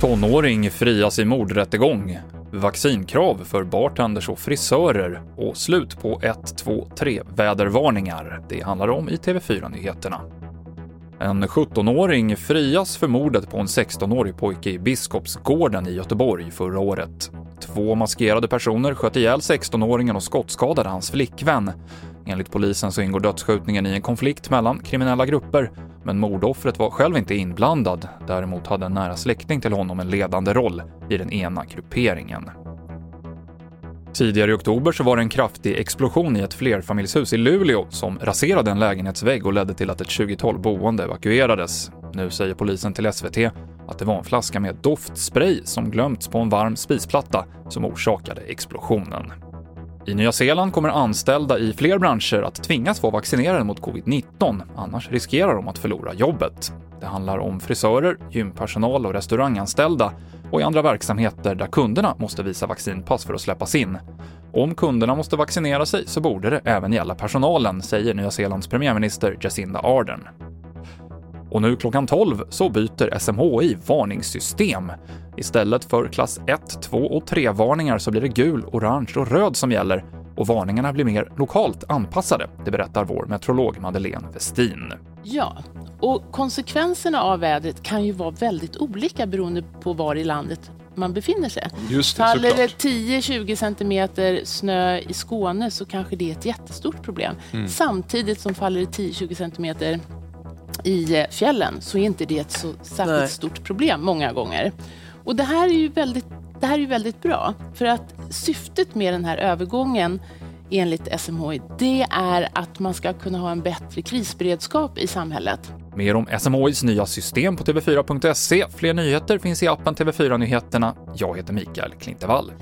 Tonåring frias i mordrättegång. Vaccinkrav för bartenders och frisörer och slut på 1-2-3 vädervarningar. Det handlar om i TV4-nyheterna. En 17-åring frias för mordet på en 16-årig pojke i Biskopsgården i Göteborg förra året. Två maskerade personer sköt ihjäl 16-åringen och skottskadade hans flickvän. Enligt polisen så ingår dödsskjutningen i en konflikt mellan kriminella grupper, men mordoffret var själv inte inblandad. Däremot hade en nära släkting till honom en ledande roll i den ena grupperingen. Tidigare i oktober så var det en kraftig explosion i ett flerfamiljshus i Luleå som raserade en lägenhetsvägg och ledde till att ett 20-tal boende evakuerades. Nu säger polisen till SVT att det var en flaska med doftspray som glömts på en varm spisplatta som orsakade explosionen. I Nya Zeeland kommer anställda i fler branscher att tvingas vara vaccinerade mot covid-19, annars riskerar de att förlora jobbet. Det handlar om frisörer, gympersonal och restauranganställda och i andra verksamheter där kunderna måste visa vaccinpass för att släppas in. Om kunderna måste vaccinera sig så borde det även gälla personalen, säger Nya Zeelands premiärminister Jacinda Ardern. Och nu klockan 12 så byter SMHI varningssystem. Istället för klass 1, 2 och 3-varningar så blir det gul, orange och röd som gäller och varningarna blir mer lokalt anpassade, det berättar vår meteorolog Madeleine Westin. Ja, och konsekvenserna av vädret kan ju vara väldigt olika beroende på var i landet man befinner sig. Just det, Faller det såklart. 10-20 centimeter snö i Skåne så kanske det är ett jättestort problem. Mm. Samtidigt som faller det 10-20 centimeter i eh, fjällen så är inte det ett så särskilt Nej. stort problem många gånger. Och det här är ju väldigt, det här är ju väldigt bra för att syftet med den här övergången enligt SMHI, det är att man ska kunna ha en bättre krisberedskap i samhället. Mer om SMHIs nya system på tv4.se. Fler nyheter finns i appen TV4 Nyheterna. Jag heter Mikael Klintevall.